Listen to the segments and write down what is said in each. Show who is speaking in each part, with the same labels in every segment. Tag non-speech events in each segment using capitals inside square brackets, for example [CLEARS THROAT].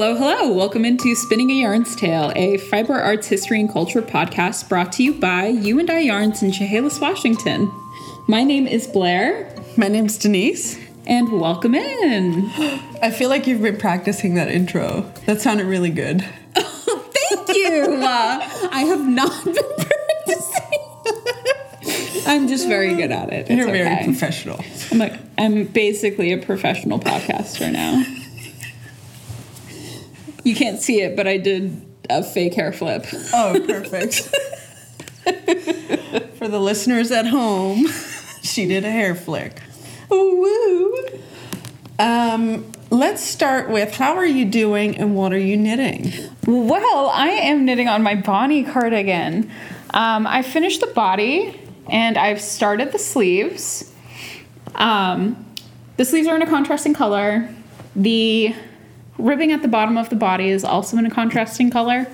Speaker 1: Hello, hello. Welcome into Spinning a Yarn's Tale, a fiber arts history and culture podcast brought to you by You and I Yarns in Chehalis, Washington. My name is Blair,
Speaker 2: My name's Denise.
Speaker 1: and welcome in. [GASPS]
Speaker 2: I feel like you've been practicing that intro. That sounded really good. [LAUGHS]
Speaker 1: Thank you. Uh, I have not [LAUGHS] been practicing. I'm just very good at it. It's
Speaker 2: You're very
Speaker 1: okay.
Speaker 2: professional.
Speaker 1: I'm like I'm basically a professional podcaster now. You can't see it, but I did a fake hair flip.
Speaker 2: Oh, perfect. [LAUGHS] For the listeners at home, [LAUGHS] she did a hair flick.
Speaker 1: Woo!
Speaker 2: Um, let's start with how are you doing and what are you knitting?
Speaker 1: Well, I am knitting on my Bonnie cardigan. Um, I finished the body and I've started the sleeves. Um, the sleeves are in a contrasting color. The ribbing at the bottom of the body is also in a contrasting color.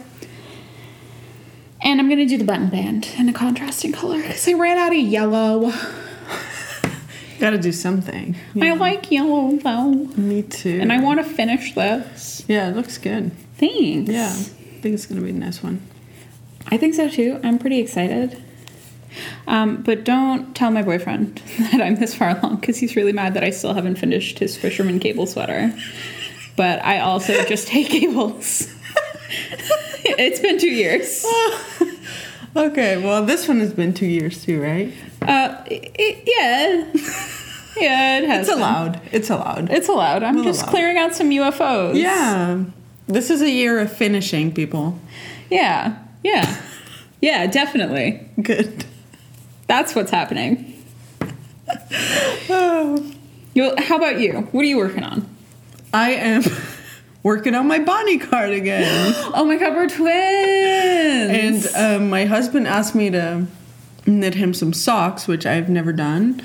Speaker 1: And I'm gonna do the button band in a contrasting color because I ran out of yellow. [LAUGHS]
Speaker 2: Gotta do something.
Speaker 1: I like yellow though.
Speaker 2: Me too.
Speaker 1: And I want to finish this.
Speaker 2: yeah, it looks good.
Speaker 1: Thanks.
Speaker 2: Yeah, I think it's gonna be a nice one.
Speaker 1: I think so too. I'm pretty excited. Um, but don't tell my boyfriend [LAUGHS] that I'm this far along because he's really mad that I still haven't finished his fisherman cable sweater. But I also just hate cables. [LAUGHS] it's been two years. [LAUGHS]
Speaker 2: Okay, well, this one has been two years too, right?
Speaker 1: Uh, i i- yeah. Yeah, it has.
Speaker 2: It's
Speaker 1: been.
Speaker 2: allowed. It's allowed.
Speaker 1: It's allowed. I'm
Speaker 2: We'll
Speaker 1: just
Speaker 2: allow it.
Speaker 1: clearing out some UFOs.
Speaker 2: Yeah. This is a year of finishing, people.
Speaker 1: Yeah. Yeah. Yeah, definitely.
Speaker 2: Good.
Speaker 1: That's what's happening. [LAUGHS]
Speaker 2: Oh.
Speaker 1: You, how about you? What are you working on?
Speaker 2: I am [LAUGHS] working on my Bonnie cardigan. [GASPS]
Speaker 1: Oh my god, we're twins!
Speaker 2: and um, my husband asked me to knit him some socks, which I've never done.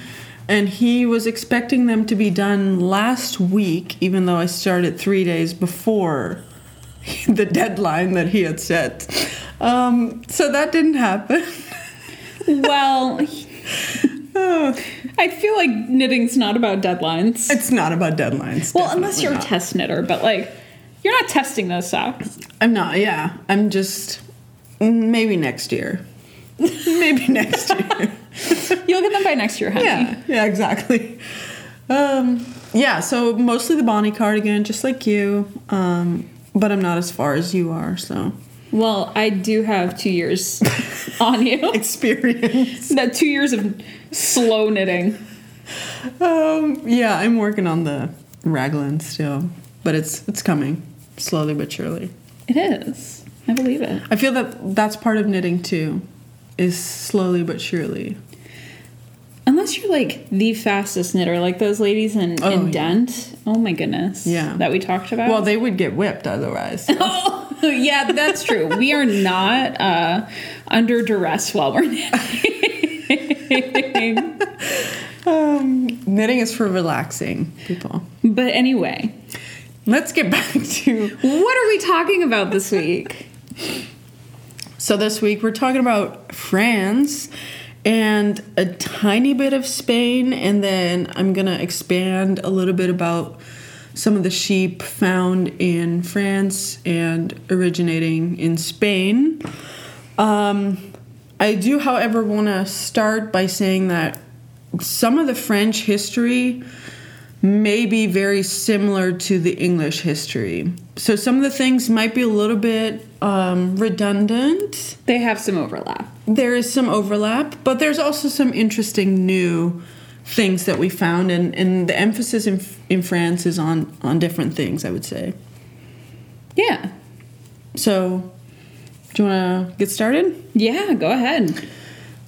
Speaker 2: And he was expecting them to be done last week, even though I started three days before [LAUGHS] the deadline that he had set. Um, so that didn't happen. [LAUGHS]
Speaker 1: well,
Speaker 2: Oh,
Speaker 1: I feel like knitting's not about deadlines.
Speaker 2: it's not about deadlines.
Speaker 1: Well, unless you're a test knitter, but like, you're not testing those socks.
Speaker 2: I'm not, yeah. I'm just maybe next year. maybe [LAUGHS] next year. [LAUGHS]
Speaker 1: You'll get them by next year, honey.
Speaker 2: yeah, yeah, exactly. Um, yeah, so mostly the Bonnie cardigan, just like you. Um, but I'm not as far as you are, so
Speaker 1: Well, I do have two years [LAUGHS] on you.
Speaker 2: experience.
Speaker 1: that two years of slow knitting.
Speaker 2: um, yeah, I'm working on the raglan still, but it's it's coming slowly but surely.
Speaker 1: It is. I believe it.
Speaker 2: I feel that that's part of knitting too, is slowly but surely.
Speaker 1: Unless you're like the fastest knitter, like those ladies in,
Speaker 2: Oh,
Speaker 1: in
Speaker 2: yeah.
Speaker 1: Dent. Oh my goodness.
Speaker 2: Yeah.
Speaker 1: That we talked about.
Speaker 2: Well, they would get whipped otherwise. so. [LAUGHS] [LAUGHS] [LAUGHS]
Speaker 1: Yeah, that's true. We are not uh, under duress while we're knitting.
Speaker 2: Um, knitting is for relaxing people.
Speaker 1: but anyway,
Speaker 2: Let's get back to
Speaker 1: what are we talking about this week?
Speaker 2: So this week we're talking about France and a tiny bit of Spain, and then I'm gonna expand a little bit about some of the sheep found in France and originating in Spain. Um, I do, however, want to start by saying that some of the French history may be very similar to the English history. So some of the things might be a little bit um, redundant.
Speaker 1: They have some overlap.
Speaker 2: There is some overlap, but there's also some interesting new things that we found, and, and the emphasis in, in France is on, on different things, I would say.
Speaker 1: Yeah.
Speaker 2: So, do you want to get started?
Speaker 1: Yeah, go ahead.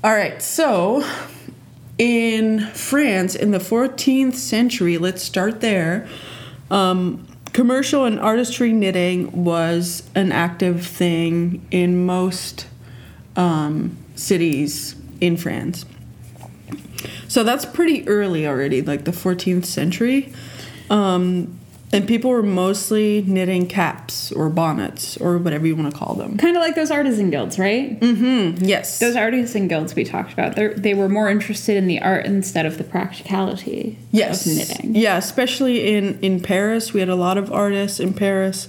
Speaker 2: All right, so in France in the 14th century, let's start there. Um, commercial and artistry knitting was an active thing in most um, cities in France. So that's pretty early already, like the 14th century. Um, and people were mostly knitting caps or bonnets or whatever you want to call them.
Speaker 1: Kind of like those artisan guilds, right?
Speaker 2: Mm, hmm. yes.
Speaker 1: Those artisan guilds we talked about, they're- were more interested in the art instead of the practicality
Speaker 2: yes.
Speaker 1: of knitting.
Speaker 2: Yeah, especially in in Paris, we had a lot of artists in Paris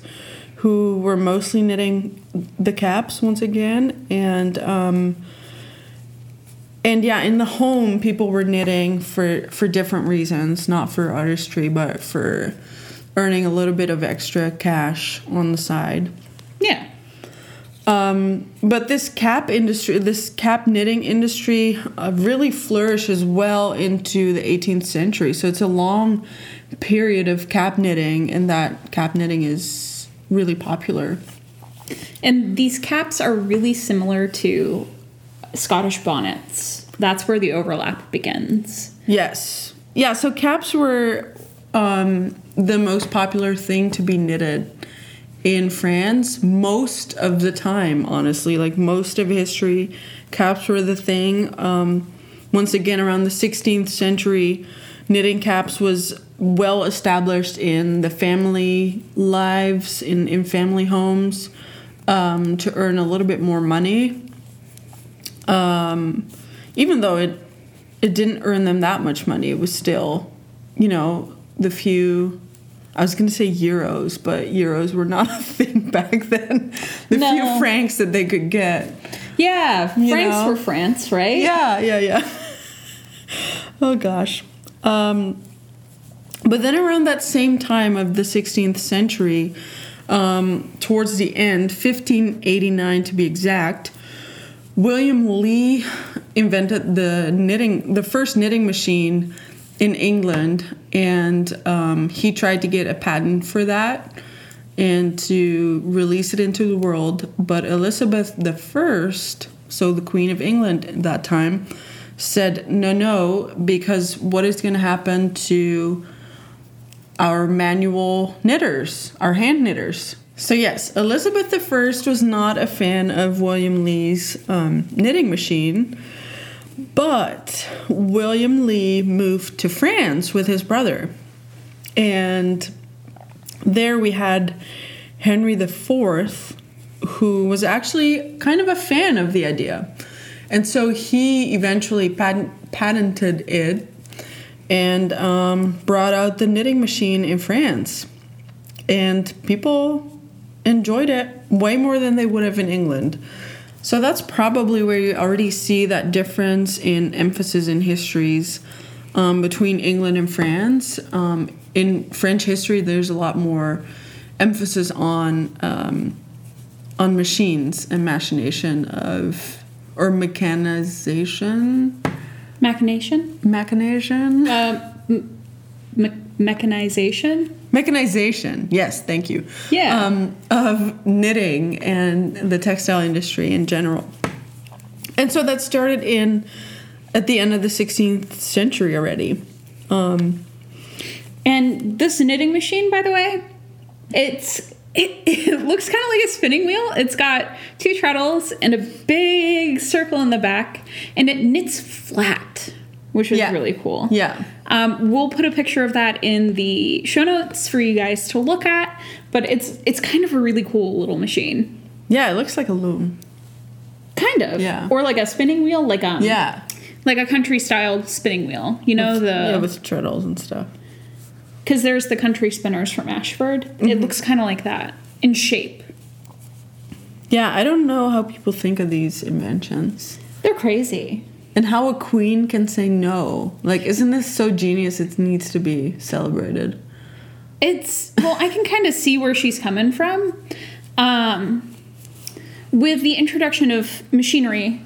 Speaker 2: who were mostly knitting the caps once again, and um, and yeah, in the home, people were knitting for for different reasons, not for artistry, but for earning a little bit of extra cash on the side.
Speaker 1: Yeah.
Speaker 2: Um, but this cap industry, this cap knitting industry, uh, really flourishes well into the 18th century. So it's a long period of cap knitting, and that cap knitting is really popular.
Speaker 1: And these caps are really similar to Scottish bonnets. That's where the overlap begins.
Speaker 2: Yes. Yeah, so caps were um, the most popular thing to be knitted in France most of the time, honestly. Like most of history, caps were the thing. Um, once again, around the 16th century, knitting caps was well established in the family lives, in, in family homes, um, to earn a little bit more money. Um, even though it it didn't earn them that much money, it was still, you know, the few I was going to say euros, but euros were not [LAUGHS] a thing back then. The
Speaker 1: No.
Speaker 2: few francs that they could get.
Speaker 1: Yeah, francs
Speaker 2: know?
Speaker 1: were France, right?
Speaker 2: Yeah, yeah, yeah. [LAUGHS] oh gosh. Um, but then around that same time of the 16th century, um, towards the end, 1589 to be exact, William Lee invented the knitting, the first knitting machine in England, and um, he tried to get a patent for that and to release it into the world. But Elizabeth I, so the Queen of England at that time, said no, no, because what is going to happen to our manual knitters, our hand knitters? So, yes, Elizabeth I was not a fan of William Lee's um, knitting machine. But William Lee moved to France with his brother. And there we had Henry IV, who was actually kind of a fan of the idea. And so he eventually patent, patented it and um, brought out the knitting machine in France. And people enjoyed it way more than they would have in England. So that's probably where you already see that difference in emphasis in histories um, between England and France. Um, in French history, there's a lot more emphasis on um, on machines and machination of or mechanization,
Speaker 1: Machination?
Speaker 2: machination,
Speaker 1: Uh, m- me- mechanization?
Speaker 2: Mechanization. Yes, thank you.
Speaker 1: Yeah.
Speaker 2: Um, of knitting and the textile industry in general. And so that started in at the end of the 16th century already. Um,
Speaker 1: And this knitting machine, by the way, it's it, it looks kind of like a spinning wheel. It's got two treadles and a big circle in the back, and it knits flat, which is
Speaker 2: Yeah.
Speaker 1: really cool.
Speaker 2: yeah.
Speaker 1: Um, we'll put a picture of that in the show notes for you guys to look at. But it's it's kind of a really cool little machine,
Speaker 2: Yeah, it looks like a loom.
Speaker 1: kind of.
Speaker 2: Yeah.
Speaker 1: Or like a spinning wheel, like um
Speaker 2: Yeah.
Speaker 1: like a country style spinning wheel. You know
Speaker 2: yeah,
Speaker 1: the
Speaker 2: with treadles and stuff.
Speaker 1: because there's the country spinners from Ashford.
Speaker 2: Mm-hmm.
Speaker 1: It looks kind of like that in shape.
Speaker 2: Yeah, I don't know how people think of these inventions.
Speaker 1: They're crazy.
Speaker 2: And how a queen can say no. Like, isn't this so genius? It needs to be celebrated.
Speaker 1: It's well, I can kind of see where she's coming from. Um, with the introduction of machinery,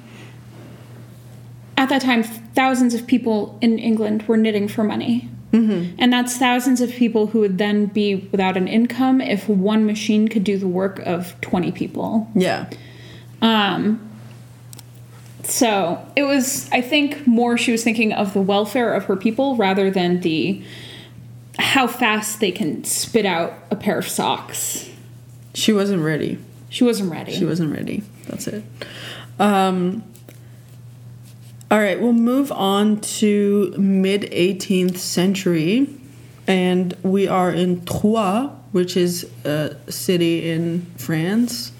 Speaker 1: at that time, thousands of people in England were knitting for money. Mm-hmm. And that's thousands of people who would then be without an income if one machine could do the work of 20 people.
Speaker 2: Yeah.
Speaker 1: Um, so it was, I think, more she was thinking of the welfare of her people rather than the how fast they can spit out a pair of socks.
Speaker 2: She wasn't ready.
Speaker 1: She wasn't ready.
Speaker 2: She wasn't ready. That's it. Um, all right, we'll move on to mid 18th century, and we are in Troyes, which is a city in France.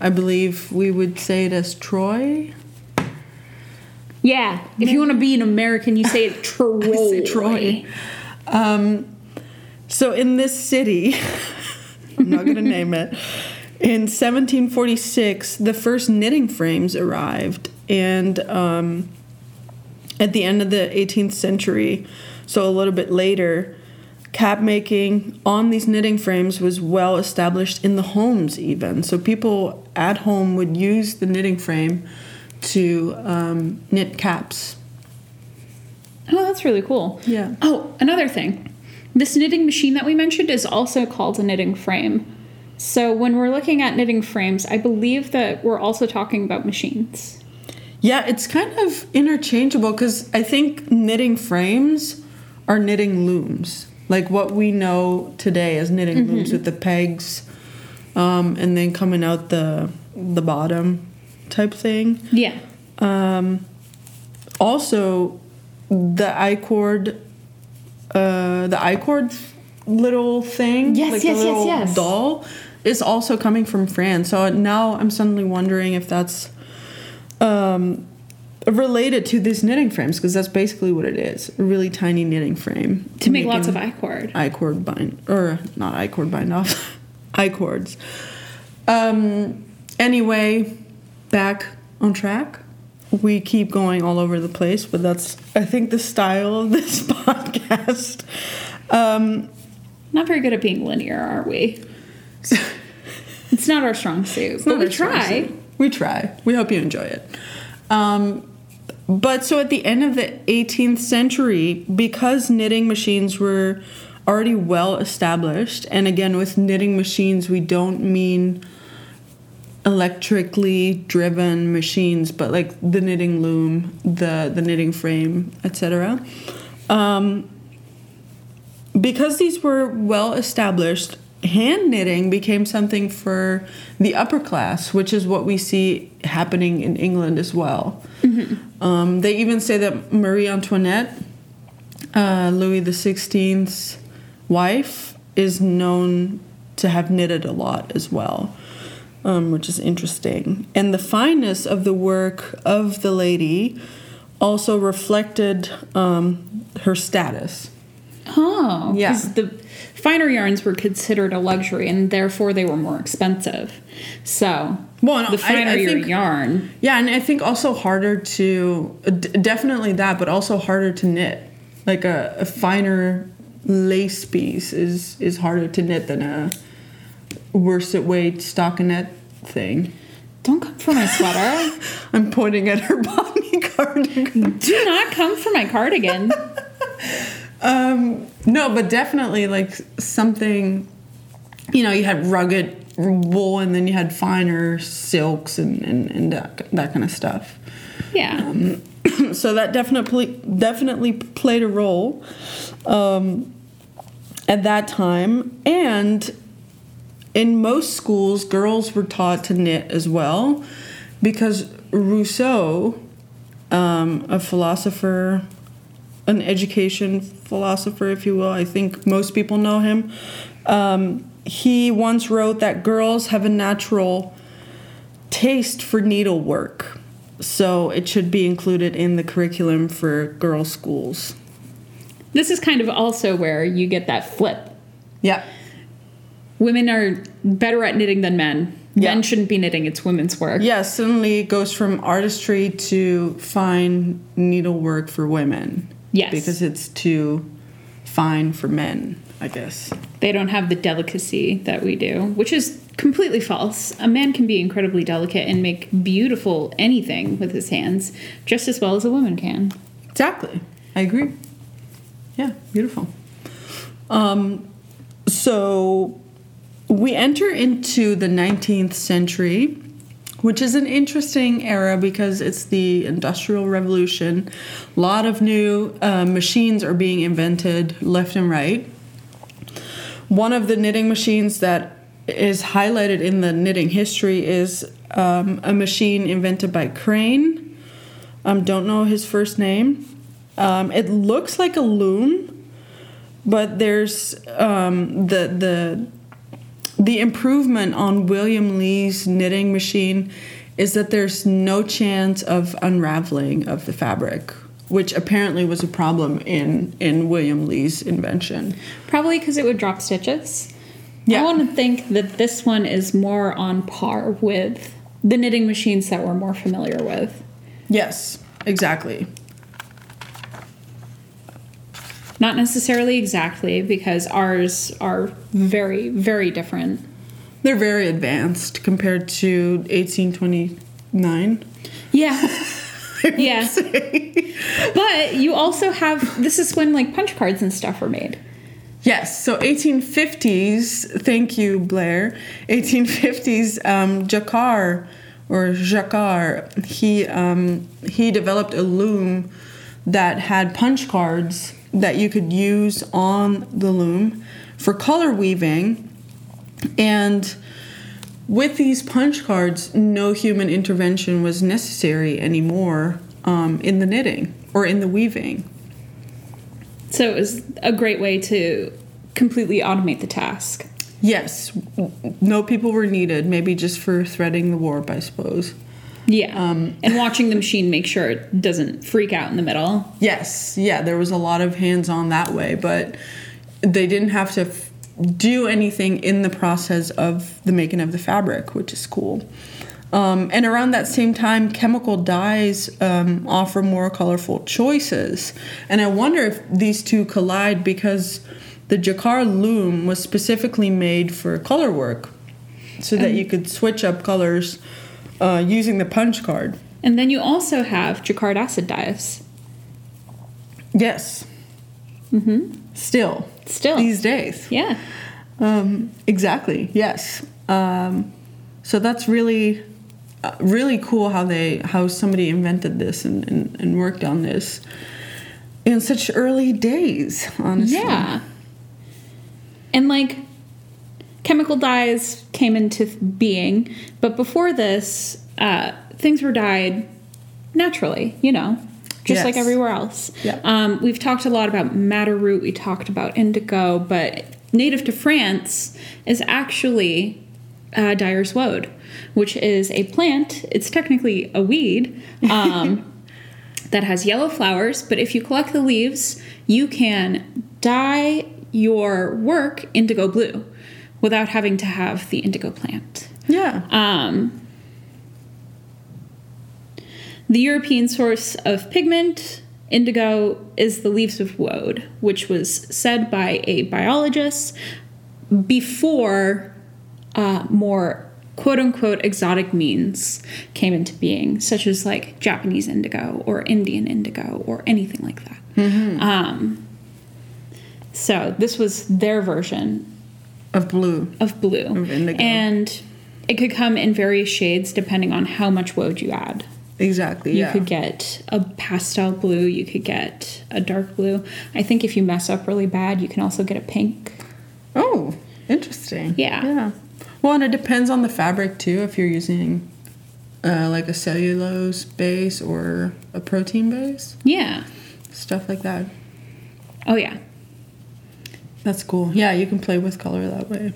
Speaker 2: I believe we would say it as Troy.
Speaker 1: Yeah, if you want to be an American, you say it [LAUGHS] Troy.
Speaker 2: Troy. Um, so in this city, [LAUGHS] I'm not going to name it. In 1746, the first knitting frames arrived, and um, at the end of the 18th century, so a little bit later, cap making on these knitting frames was well established in the homes, even. So people at home would use the knitting frame to um, knit caps.
Speaker 1: Oh, that's really cool.
Speaker 2: Yeah.
Speaker 1: Oh, another thing. This knitting machine that we mentioned is also called a knitting frame. So when we're looking at knitting frames, I believe that we're also talking about machines.
Speaker 2: Yeah, it's kind of interchangeable because I think knitting frames are knitting looms, like what we know today as knitting looms with the pegs, um, and then coming out the the bottom type thing.
Speaker 1: Yeah.
Speaker 2: Um, also, the I cord, uh, the I cord little thing,
Speaker 1: Yes,
Speaker 2: like
Speaker 1: yes,
Speaker 2: the little
Speaker 1: yes.
Speaker 2: doll, is also coming from France. So now I'm suddenly wondering if that's um, related to these knitting frames because that's basically what it is a really tiny knitting frame
Speaker 1: To make lots of
Speaker 2: making
Speaker 1: I cord.
Speaker 2: I cord bind or not I cord bind off [LAUGHS] I cords. Um, anyway, back on track. We keep going all over the place, but that's I think the style of this [LAUGHS] podcast. Um,
Speaker 1: Not very good at being linear, are we? [LAUGHS] it's not our strong suit, but we try.
Speaker 2: We try. We hope you enjoy it. Um, but so at the end of the 18th century, because knitting machines were already well established, and again, with knitting machines, we don't mean electrically driven machines, but like the knitting loom, the the knitting frame, etc. Um, because these were well established, hand knitting became something for the upper class, which is what we see happening in England as well. Um, they even say that Marie Antoinette, uh, Louis XVI's wife, is known to have knitted a lot as well, um, which is interesting. And the fineness of the work of the lady also reflected um, her status.
Speaker 1: Oh,
Speaker 2: Yeah.
Speaker 1: the finer yarns were considered a luxury and therefore they were more expensive. So,
Speaker 2: Well,
Speaker 1: the finer
Speaker 2: I
Speaker 1: your
Speaker 2: think-
Speaker 1: yarn,
Speaker 2: Yeah, and I think also harder to d- definitely that, but also harder to knit. Like a, a finer lace piece is is harder to knit than a worsted weight stockinette thing.
Speaker 1: don't come for my sweater. [LAUGHS]
Speaker 2: I'm pointing at her body [LAUGHS] cardigan.
Speaker 1: Do not come for my cardigan. [LAUGHS]
Speaker 2: Um, no, but definitely like something. You know, you had rugged wool, and then you had finer silks and and, and that, that kind of stuff.
Speaker 1: Yeah. [CLEARS THROAT]
Speaker 2: so that definitely definitely played a role um, at that time and in most schools girls were taught to knit as well because rousseau um, a philosopher an education philosopher if you will i think most people know him um, he once wrote that girls have a natural taste for needlework so it should be included in the curriculum for girls' schools.
Speaker 1: This is kind of also where you get that flip.
Speaker 2: Yeah.
Speaker 1: Women are better at knitting than men.
Speaker 2: Yeah.
Speaker 1: Men shouldn't be knitting, it's women's work.
Speaker 2: Yeah, suddenly it goes from artistry to fine needlework for women.
Speaker 1: Yes.
Speaker 2: Because it's too fine for men, I guess.
Speaker 1: They don't have the delicacy that we do, which is completely false. A man can be incredibly delicate and make beautiful anything with his hands just as well as a woman can.
Speaker 2: Exactly. I agree. Yeah, beautiful. Um, so we enter into the 19th century, which is an interesting era because it's the Industrial Revolution. A lot of new uh, machines are being invented left and right. One of the knitting machines that is highlighted in the knitting history is um, a machine invented by Crane. Um, don't know his first name. Um, it looks like a loom, but there's um, the the the improvement on William Lee's knitting machine is that there's no chance of unraveling of the fabric, which apparently was a problem in in William Lee's invention.
Speaker 1: Probably because it would drop stitches.
Speaker 2: Yeah.
Speaker 1: I want to think that this one is more on par with the knitting machines that we're more familiar with.
Speaker 2: Yes, exactly.
Speaker 1: Not necessarily exactly, because ours are very, very different.
Speaker 2: They're very advanced compared to 1829.
Speaker 1: Yeah. [LAUGHS] yeah. But you also have this is when like punch cards and stuff were made.
Speaker 2: Yes, so 1850s, thank you, Blair. 1850s, um, Jacquard, or Jacquard, he, um, he developed a loom that had punch cards that you could use on the loom for color weaving. And with these punch cards, no human intervention was necessary anymore um, in the knitting or in the weaving.
Speaker 1: So it was a great way to completely automate the task.
Speaker 2: Yes, no people were needed, maybe just for threading the warp, I suppose.
Speaker 1: Yeah.
Speaker 2: Um,
Speaker 1: and watching the machine make sure it doesn't freak out in the middle.
Speaker 2: Yes, yeah, there was a lot of hands on that way, but they didn't have to f- do anything in the process of the making of the fabric, which is cool. Um, and around that same time, chemical dyes um, offer more colorful choices. And I wonder if these two collide because the jacquard loom was specifically made for color work so that you could switch up colors uh, using the punch card.
Speaker 1: And then you also have jacquard acid dyes.
Speaker 2: Yes. Mm-hmm. Still.
Speaker 1: Still.
Speaker 2: These days.
Speaker 1: Yeah.
Speaker 2: Um, exactly. Yes. Um, so that's really, uh, really cool how they how somebody invented this and, and, and worked on this in such early days. Honestly.
Speaker 1: Yeah. And like chemical dyes came into being, but before this, uh, things were dyed naturally, you know, just
Speaker 2: Yes.
Speaker 1: like everywhere else.
Speaker 2: Yeah.
Speaker 1: Um, we've talked a lot about madder root, we talked about indigo, but native to France is actually uh, dyer's woad, which is a plant. It's technically a weed. Um, [LAUGHS] that has yellow flowers, but if you collect the leaves, you can dye your work indigo blue without having to have the indigo plant.
Speaker 2: Yeah.
Speaker 1: Um, the European source of pigment, indigo, is the leaves of woad, which was said by a biologist before uh, more quote unquote exotic means came into being, such as like Japanese indigo or Indian indigo or anything like that. Um, so this was their version
Speaker 2: Of blue.
Speaker 1: of blue.
Speaker 2: Of indigo.
Speaker 1: And it could come in various shades depending on how much woad you add.
Speaker 2: Exactly.
Speaker 1: You
Speaker 2: yeah.
Speaker 1: could get a pastel blue, you could get a dark blue. I think if you mess up really bad, you can also get a pink.
Speaker 2: oh, interesting.
Speaker 1: Yeah.
Speaker 2: Yeah. Well, and it depends on the fabric too. If you're using uh, like a cellulose base or a protein base,
Speaker 1: Yeah.
Speaker 2: stuff like that.
Speaker 1: Oh, yeah.
Speaker 2: That's cool. Yeah, you can play with color that way.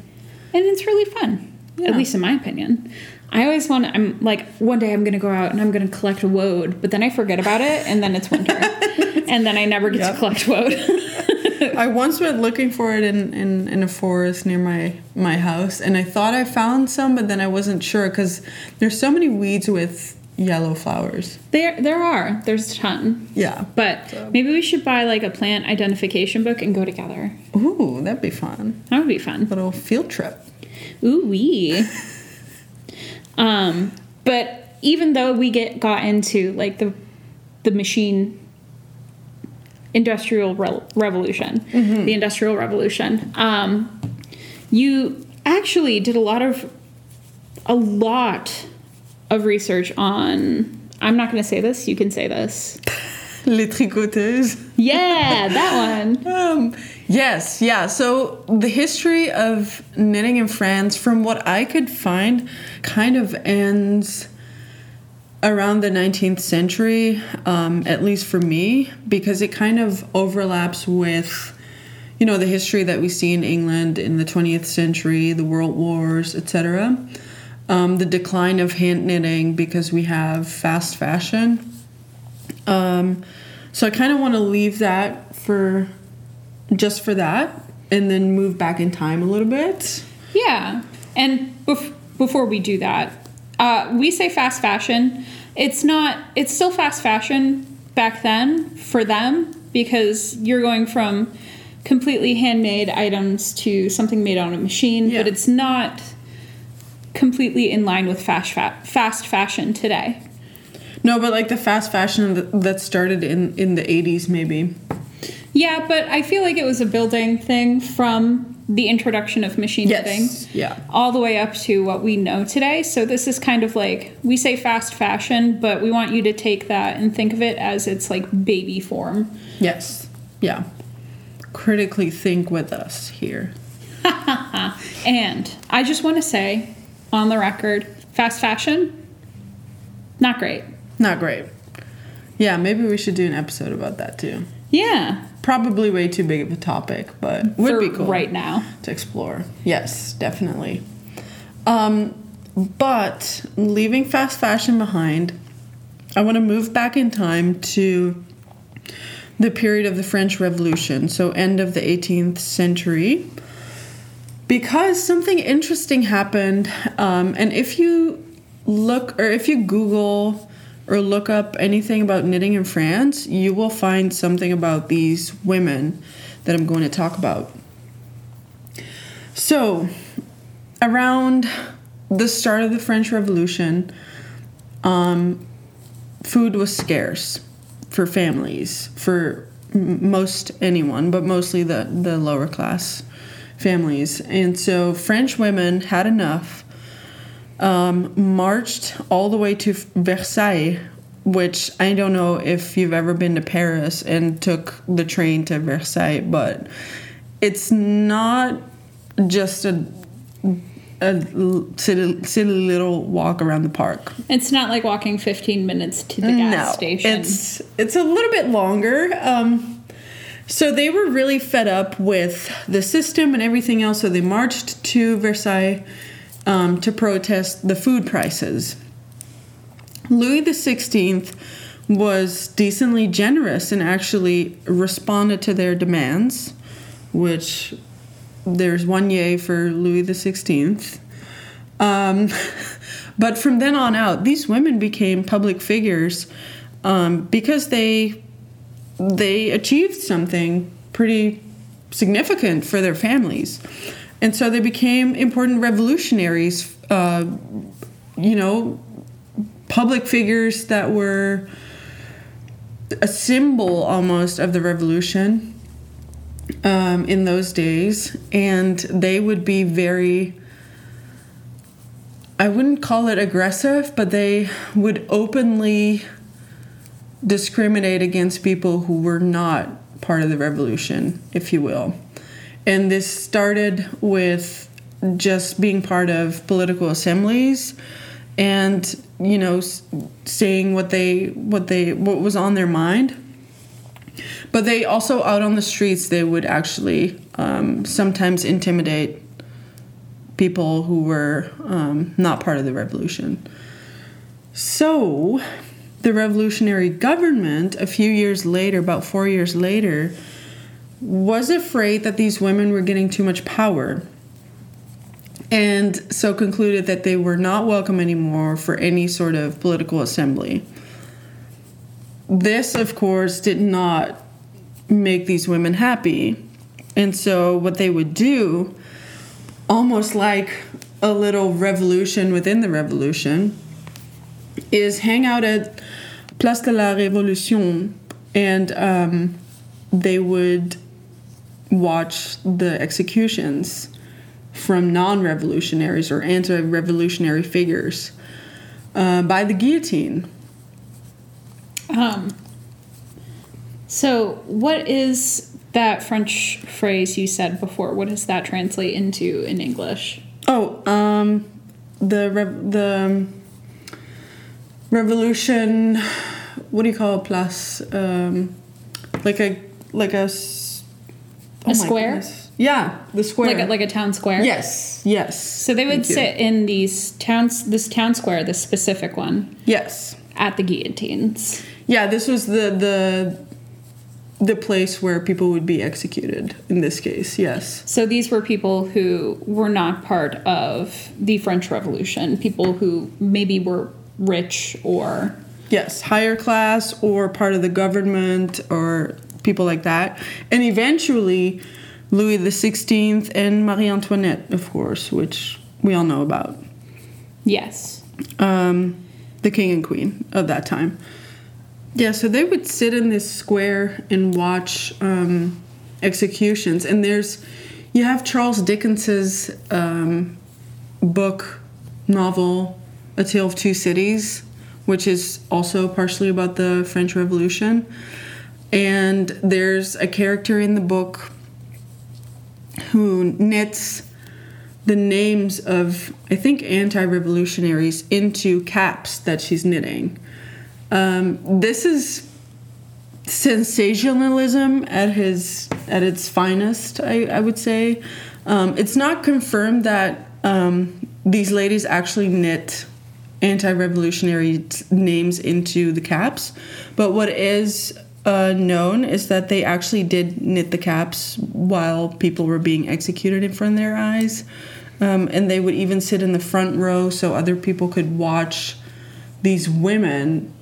Speaker 1: And it's really fun,
Speaker 2: Yeah.
Speaker 1: at least in my opinion. I always want, to, I'm like, one day I'm going to go out and I'm going to collect a woad, but then I forget about it and then it's winter. [LAUGHS] and then I never get
Speaker 2: Yep.
Speaker 1: to collect woad. [LAUGHS]
Speaker 2: I once went looking for it in, in, in a forest near my, my house, and I thought I found some, but then I wasn't sure because there's so many weeds with yellow flowers.
Speaker 1: there, there are. There's a ton.
Speaker 2: Yeah.
Speaker 1: But
Speaker 2: So-
Speaker 1: maybe we should buy like a plant identification book and go together.
Speaker 2: Ooh, that'd be fun.
Speaker 1: That would be fun.
Speaker 2: Little field trip.
Speaker 1: Ooh wee. um, but even though we get got into like the the machine industrial re- revolution, the industrial revolution, um, you actually did a lot of a lot of research on. I'm not going to say this. You can say this. [LAUGHS]
Speaker 2: Les tricoteuses.
Speaker 1: Yeah, that [LAUGHS] one.
Speaker 2: Um, yes, yeah. So the history of knitting in France, from what I could find, kind of ends around the 19th century, um, at least for me, because it kind of overlaps with, you know, the history that we see in England in the 20th century, the World Wars, etc. Um, the decline of hand knitting because we have fast fashion. Um, so I kind of want to leave that for just for that and then move back in time a little bit.
Speaker 1: Yeah. And bef- before we do that, uh, we say fast fashion. It's not, it's still fast fashion back then for them because you're going from completely handmade items to something made on a machine,
Speaker 2: Yeah.
Speaker 1: but it's not completely in line with fast, fa- fast fashion today.
Speaker 2: No, but like the fast fashion that, started in in the 80s maybe.
Speaker 1: Yeah, but I feel like it was a building thing from the introduction of machine knitting.
Speaker 2: Yeah.
Speaker 1: all the way up to what we know today. So this is kind of like we say fast fashion, but we want you to take that and think of it as its like baby form.
Speaker 2: Yes. Yeah. Critically think with us here. [LAUGHS]
Speaker 1: And I just want to say on the record, fast fashion not great.
Speaker 2: Not great. Yeah, maybe we should do an episode about that too.
Speaker 1: Yeah.
Speaker 2: Probably way too big of a topic, but would
Speaker 1: for
Speaker 2: be cool
Speaker 1: right now.
Speaker 2: to explore. Yes, definitely. Um, but leaving fast fashion behind, I want to move back in time to the period of the French Revolution, so end of the 18th century, because something interesting happened. Um, and if you look or if you Google or look up anything about knitting in France, you will find something about these women that I'm going to talk about. So, around the start of the French Revolution, um, food was scarce for families, for most anyone, but mostly the, the lower class families. And so, French women had enough, um, marched all the way to Versailles. Which I don't know if you've ever been to Paris and took the train to Versailles, but it's not just a silly, silly little walk around the park.
Speaker 1: It's not like walking 15 minutes to the gas station.
Speaker 2: it's it's a little bit longer. Um, so they were really fed up with the system and everything else. So they marched to Versailles um, to protest the food prices. Louis the Sixteenth was decently generous and actually responded to their demands, which there's one yay for Louis the Sixteenth. Um, [LAUGHS] but from then on out, these women became public figures um, because they they achieved something pretty significant for their families, and so they became important revolutionaries. Uh, you know, public figures that were a symbol almost of the revolution um, in those days, and they would be very. I wouldn't call it aggressive, but they would openly discriminate against people who were not part of the revolution, if you will. And this started with just being part of political assemblies and you know saying what they what they what was on their mind but they also out on the streets they would actually um, sometimes intimidate people who were um, not part of the revolution so the revolutionary government a few years later about four years later was afraid that these women were getting too much power and so concluded that they were not welcome anymore for any sort of political assembly. This, of course, did not make these women happy. And so, what they would do, almost like a little revolution within the revolution, is hang out at Place de la Révolution and um, they would watch the executions from non revolutionaries or anti revolutionary figures uh, by the guillotine.
Speaker 1: Um, so, what is that French phrase you said before? What does that translate into in English?
Speaker 2: Oh, um, the the revolution. What do you call a plus? Um, like a like a s-
Speaker 1: A square?
Speaker 2: goodness. Yeah, the square.
Speaker 1: Like a, like a town square?
Speaker 2: yes, yes.
Speaker 1: So they would
Speaker 2: Thank you.
Speaker 1: sit in these towns, this town square, this specific one,
Speaker 2: Yes.
Speaker 1: at the guillotines.
Speaker 2: Yeah, this was the the the place where people would be executed in this case. Yes.
Speaker 1: So these were people who were not part of the French Revolution, people who maybe were rich or
Speaker 2: Yes, higher class or part of the government or people like that. And eventually Louis XVI and Marie Antoinette, of course, which we all know about.
Speaker 1: yes.
Speaker 2: um, the king and queen of that time. Yeah, so they would sit in this square and watch um, executions. And there's, you have Charles Dickens's um, book, novel, A Tale of Two Cities, which is also partially about the French Revolution. And there's a character in the book who knits the names of I think anti-revolutionaries into caps that she's knitting. Um, this is sensationalism at his at its finest. I, I would say um, it's not confirmed that um, these ladies actually knit anti-revolutionary t- names into the caps, but what is uh, known is that they actually did knit the caps while people were being executed in front of their eyes. Um, and they would even sit in the front row so other people could watch these women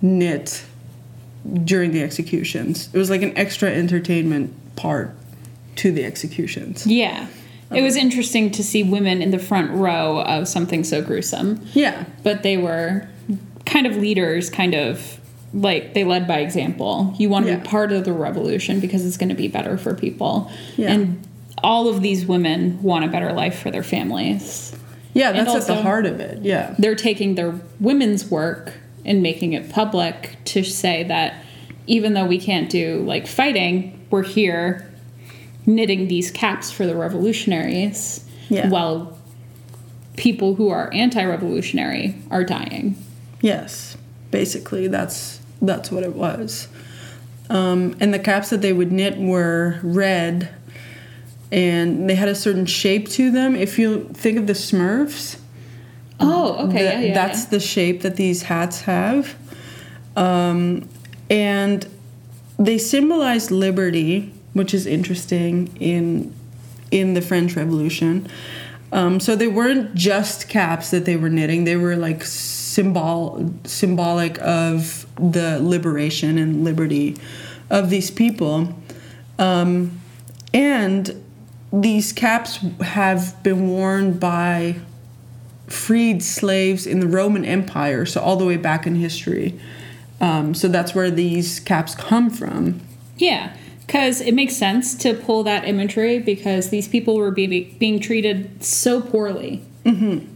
Speaker 2: knit during the executions. It was like an extra entertainment part to the executions.
Speaker 1: Yeah. It was interesting to see women in the front row of something so gruesome.
Speaker 2: Yeah.
Speaker 1: But they were kind of leaders, kind of like they led by example. You want to
Speaker 2: Yeah.
Speaker 1: be part of the revolution because it's going to be better for people.
Speaker 2: Yeah.
Speaker 1: And all of these women want a better life for their families.
Speaker 2: Yeah, that's at the heart of it. Yeah.
Speaker 1: They're taking their women's work and making it public to say that even though we can't do like fighting, we're here knitting these caps for the revolutionaries
Speaker 2: Yeah.
Speaker 1: while people who are anti-revolutionary are dying.
Speaker 2: Yes. Basically, that's that's what it was. Um, and the caps that they would knit were red, and they had a certain shape to them. If you think of the Smurfs,
Speaker 1: Oh, okay,
Speaker 2: That-
Speaker 1: yeah, yeah.
Speaker 2: that's
Speaker 1: yeah.
Speaker 2: the shape that these hats have. Um, and they symbolize liberty, which is interesting in in the French Revolution. Um, so they weren't just caps that they were knitting; they were like symbol symbolic of the liberation and liberty of these people. Um, and these caps have been worn by freed slaves in the Roman Empire, so all the way back in history. Um, so that's where these caps come from.
Speaker 1: Yeah, because it makes sense to pull that imagery because these people were be- being treated so poorly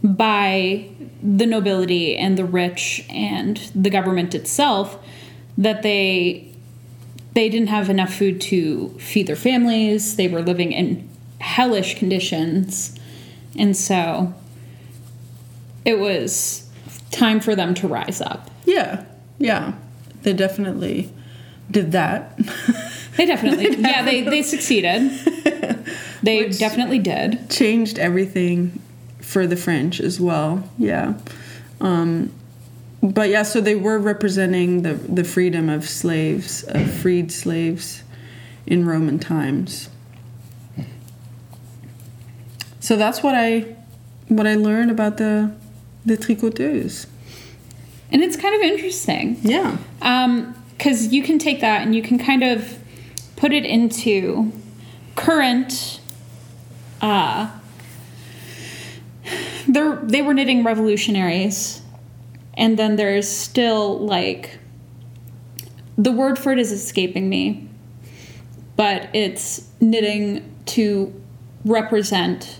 Speaker 1: by the nobility and the rich and the government itself that they they didn't have enough food to feed their families. They were living in hellish conditions, and so it was time for them to rise up.
Speaker 2: Yeah, yeah, they definitely did that. [LAUGHS]
Speaker 1: They definitely, [LAUGHS] yeah, they, they succeeded. They [LAUGHS]
Speaker 2: Which-
Speaker 1: definitely did.
Speaker 2: Changed everything for the French as well. Yeah. Um, but yeah, so they were representing the, the freedom of slaves, of freed slaves in Roman times. So that's what I what I learned about the the tricoteuses.
Speaker 1: And it's kind of interesting.
Speaker 2: Yeah.
Speaker 1: Because you can take that and you can kind of put it into current. Uh, they're, they were knitting revolutionaries. And then there's still like. The word for it is escaping me. But it's knitting to represent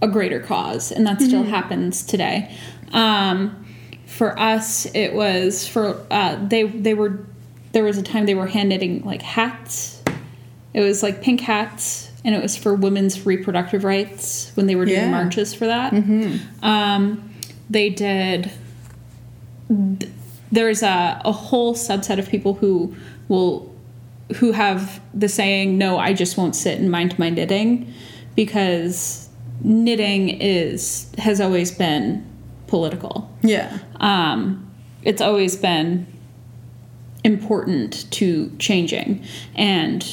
Speaker 1: a greater cause, and that still happens today. Um, for us, it was for uh, they they were there was a time they were hand knitting like hats. It was like pink hats, and it was for women's reproductive rights when they were doing
Speaker 2: Yeah.
Speaker 1: marches for that. Um, they did. th- There's a, a whole subset of people who will who have the saying, "No, I just won't sit and mind my knitting," because knitting is has always been political.
Speaker 2: Yeah.
Speaker 1: Um, it's always been important to changing. And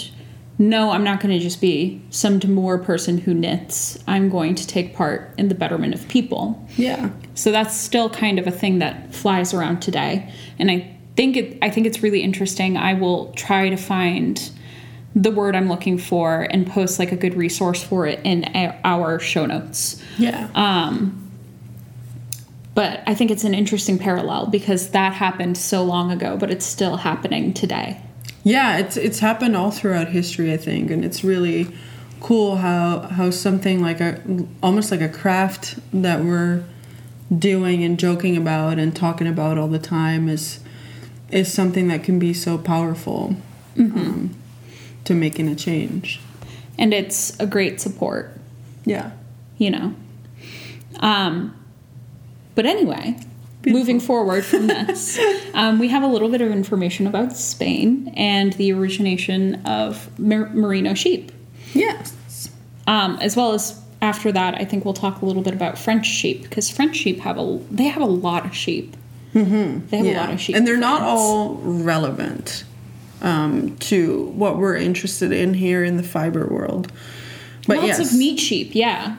Speaker 1: no, I'm not going to just be some demure person who knits. I'm going to take part in the betterment of people.
Speaker 2: Yeah.
Speaker 1: So that's still kind of a thing that flies around today. And I think it I think it's really interesting. I will try to find the word I'm looking for and post like a good resource for it in our show notes.
Speaker 2: Yeah.
Speaker 1: Um, but I think it's an interesting parallel because that happened so long ago, but it's still happening today.
Speaker 2: Yeah, it's it's happened all throughout history, I think, and it's really cool how how something like a almost like a craft that we're doing and joking about and talking about all the time is is something that can be so powerful um, to making a change.
Speaker 1: And it's a great support,
Speaker 2: Yeah.
Speaker 1: you know. Um, but anyway, moving forward from this, [LAUGHS] um, we have a little bit of information about Spain and the origination of mer- merino sheep.
Speaker 2: Yes.
Speaker 1: Um, as well as after that, I think we'll talk a little bit about French sheep because French sheep have a they have a lot of sheep. Mm-hmm. They have a lot of sheep,
Speaker 2: and they're not all relevant um, to what we're interested in here in the fiber world. But
Speaker 1: lots
Speaker 2: yes,
Speaker 1: of meat sheep. Yeah,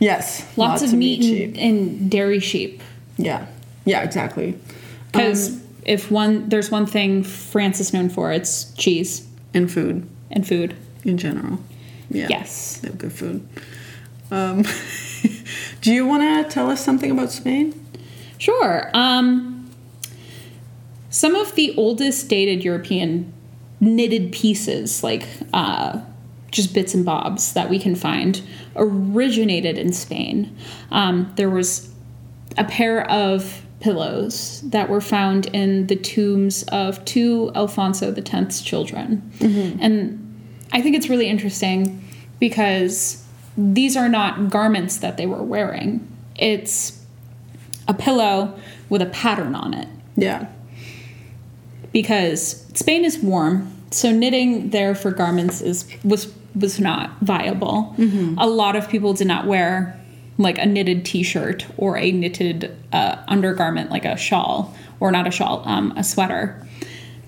Speaker 2: Yes,
Speaker 1: lots, of, meat,
Speaker 2: sheep.
Speaker 1: and, and dairy sheep.
Speaker 2: Yeah, yeah, exactly.
Speaker 1: Because
Speaker 2: Um,
Speaker 1: if one there's one thing France is known for, it's cheese
Speaker 2: and food
Speaker 1: and food.
Speaker 2: in general. Yeah.
Speaker 1: Yes.
Speaker 2: they have good food. Um, [LAUGHS] do you want to tell us something about Spain?
Speaker 1: Sure. Um, some of the oldest dated European knitted pieces, like uh, just bits and bobs that we can find, originated in Spain. Um, there was a pair of pillows that were found in the tombs of two Alfonso X's children. Mm-hmm. And I think it's really interesting because these are not garments that they were wearing. It's a pillow with a pattern on it
Speaker 2: Yeah.
Speaker 1: because Spain is warm, so knitting there for garments is was was not viable. Mm-hmm. A lot of people did not wear like a knitted T-shirt or a knitted uh, undergarment like a shawl or not a shawl, um, a sweater,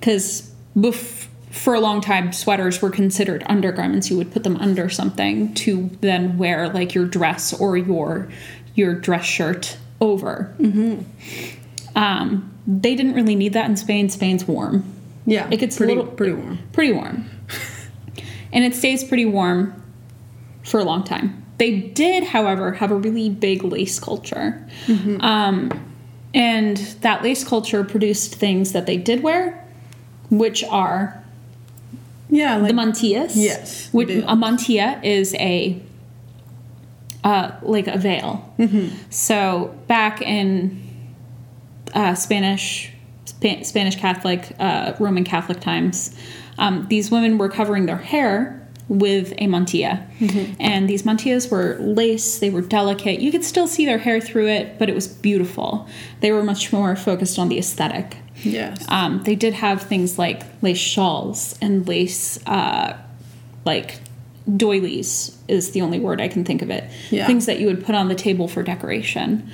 Speaker 1: because bef- for a long time sweaters were considered undergarments. You would put them under something to then wear like your dress or your your dress shirt over. Um, they didn't really need that in Spain. Spain's warm.
Speaker 2: Yeah.
Speaker 1: It gets
Speaker 2: pretty
Speaker 1: little-
Speaker 2: pretty warm.
Speaker 1: Pretty warm. [LAUGHS] and it stays pretty warm for a long time. They did, however, have a really big lace culture. Um, and that lace culture produced things that they did wear, which are
Speaker 2: Yeah, like
Speaker 1: the mantillas.
Speaker 2: Yes,
Speaker 1: Which, a mantilla is a uh, like a veil.
Speaker 2: Mm-hmm.
Speaker 1: So back in uh, Spanish Spa- Spanish Catholic uh, Roman Catholic times, um, these women were covering their hair with a mantilla,
Speaker 2: Mm-hmm.
Speaker 1: and these mantillas were lace. They were delicate. You could still see their hair through it, but it was beautiful. They were much more focused on the aesthetic.
Speaker 2: yes.
Speaker 1: Um, they did have things like lace shawls and lace, uh, like doilies is the only word I can think of it.
Speaker 2: Yeah.
Speaker 1: Things that you would put on the table for decoration.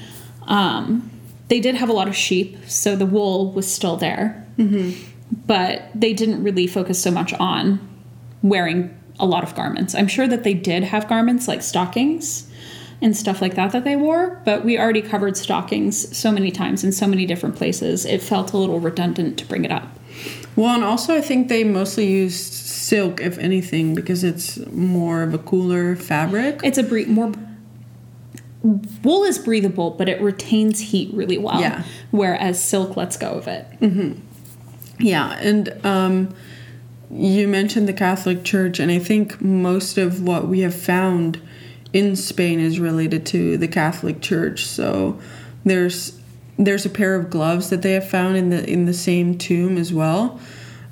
Speaker 1: Um, they did have a lot of sheep, so the wool was still there. Mm-hmm. But they didn't really focus so much on wearing a lot of garments. I'm sure that they did have garments like stockings and stuff like that that they wore, but we already covered stockings so many times in so many different places. It felt a little redundant to bring it up.
Speaker 2: Well, and also I think they mostly used silk, if anything, because it's more of a cooler fabric.
Speaker 1: It's a bre- more wool is breathable, but it retains heat really well.
Speaker 2: Yeah.
Speaker 1: Whereas silk lets go of it.
Speaker 2: Yeah, and um, you mentioned the Catholic Church, and I think most of what we have found in Spain is related to the Catholic Church. So there's there's a pair of gloves that they have found in the in the same tomb as well,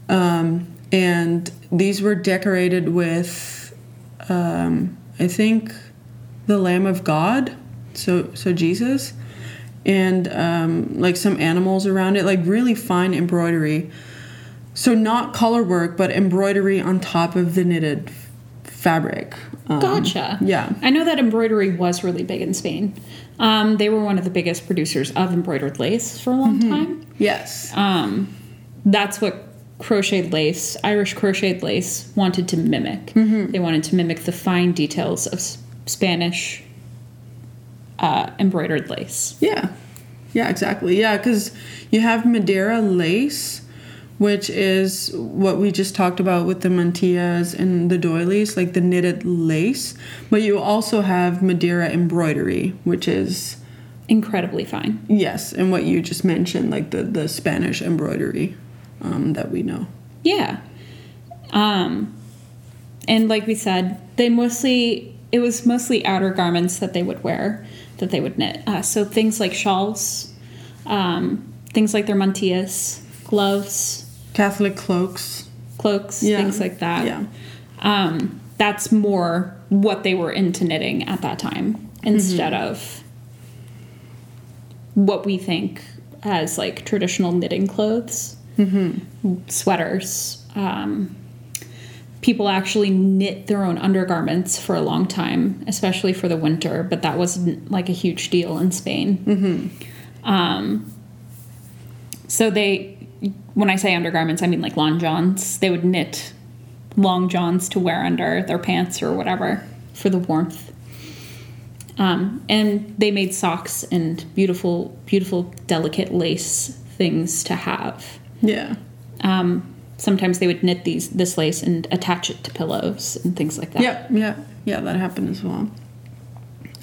Speaker 2: um, and these were decorated with, um, I think, the Lamb of God, so so Jesus and um, like some animals around it, like really fine embroidery. So not color work, but embroidery on top of the knitted fabric. Um,
Speaker 1: Gotcha.
Speaker 2: Yeah.
Speaker 1: I know that embroidery was really big in Spain. Um, they were one of the biggest producers of embroidered lace for a long time.
Speaker 2: Yes.
Speaker 1: Um, that's what crocheted lace, Irish crocheted lace, wanted to mimic. They wanted to mimic the fine details of S- Spanish uh, embroidered lace.
Speaker 2: Yeah. Yeah, exactly. Yeah, because you have Madeira lace, which is what we just talked about with the mantillas and the doilies, like the knitted lace. But you also have Madeira embroidery, which is,
Speaker 1: Incredibly fine.
Speaker 2: yes, and what you just mentioned, like the, the Spanish embroidery um, that we know.
Speaker 1: Yeah. Um, and like we said, they mostly, it was mostly outer garments that they would wear, that they would knit. Uh, so things like shawls, um, things like their mantillas, gloves,
Speaker 2: Catholic cloaks.
Speaker 1: cloaks,
Speaker 2: Yeah.
Speaker 1: things like that.
Speaker 2: Yeah.
Speaker 1: Um, that's more what they were into knitting at that time instead
Speaker 2: Mm-hmm.
Speaker 1: of what we think as like traditional knitting clothes,
Speaker 2: Mm-hmm.
Speaker 1: sweaters. Um, people actually knit their own undergarments for a long time, especially for the winter, but that wasn't like a huge deal in Spain.
Speaker 2: Mm-hmm.
Speaker 1: Um, so they, when I say undergarments, I mean like long johns. They would knit long johns to wear under their pants or whatever for the warmth. Um, and they made socks and beautiful, beautiful, delicate lace things to have.
Speaker 2: Yeah.
Speaker 1: Um, sometimes they would knit these this lace and attach it to pillows and things like that.
Speaker 2: Yep, yeah, yeah, that happened as well.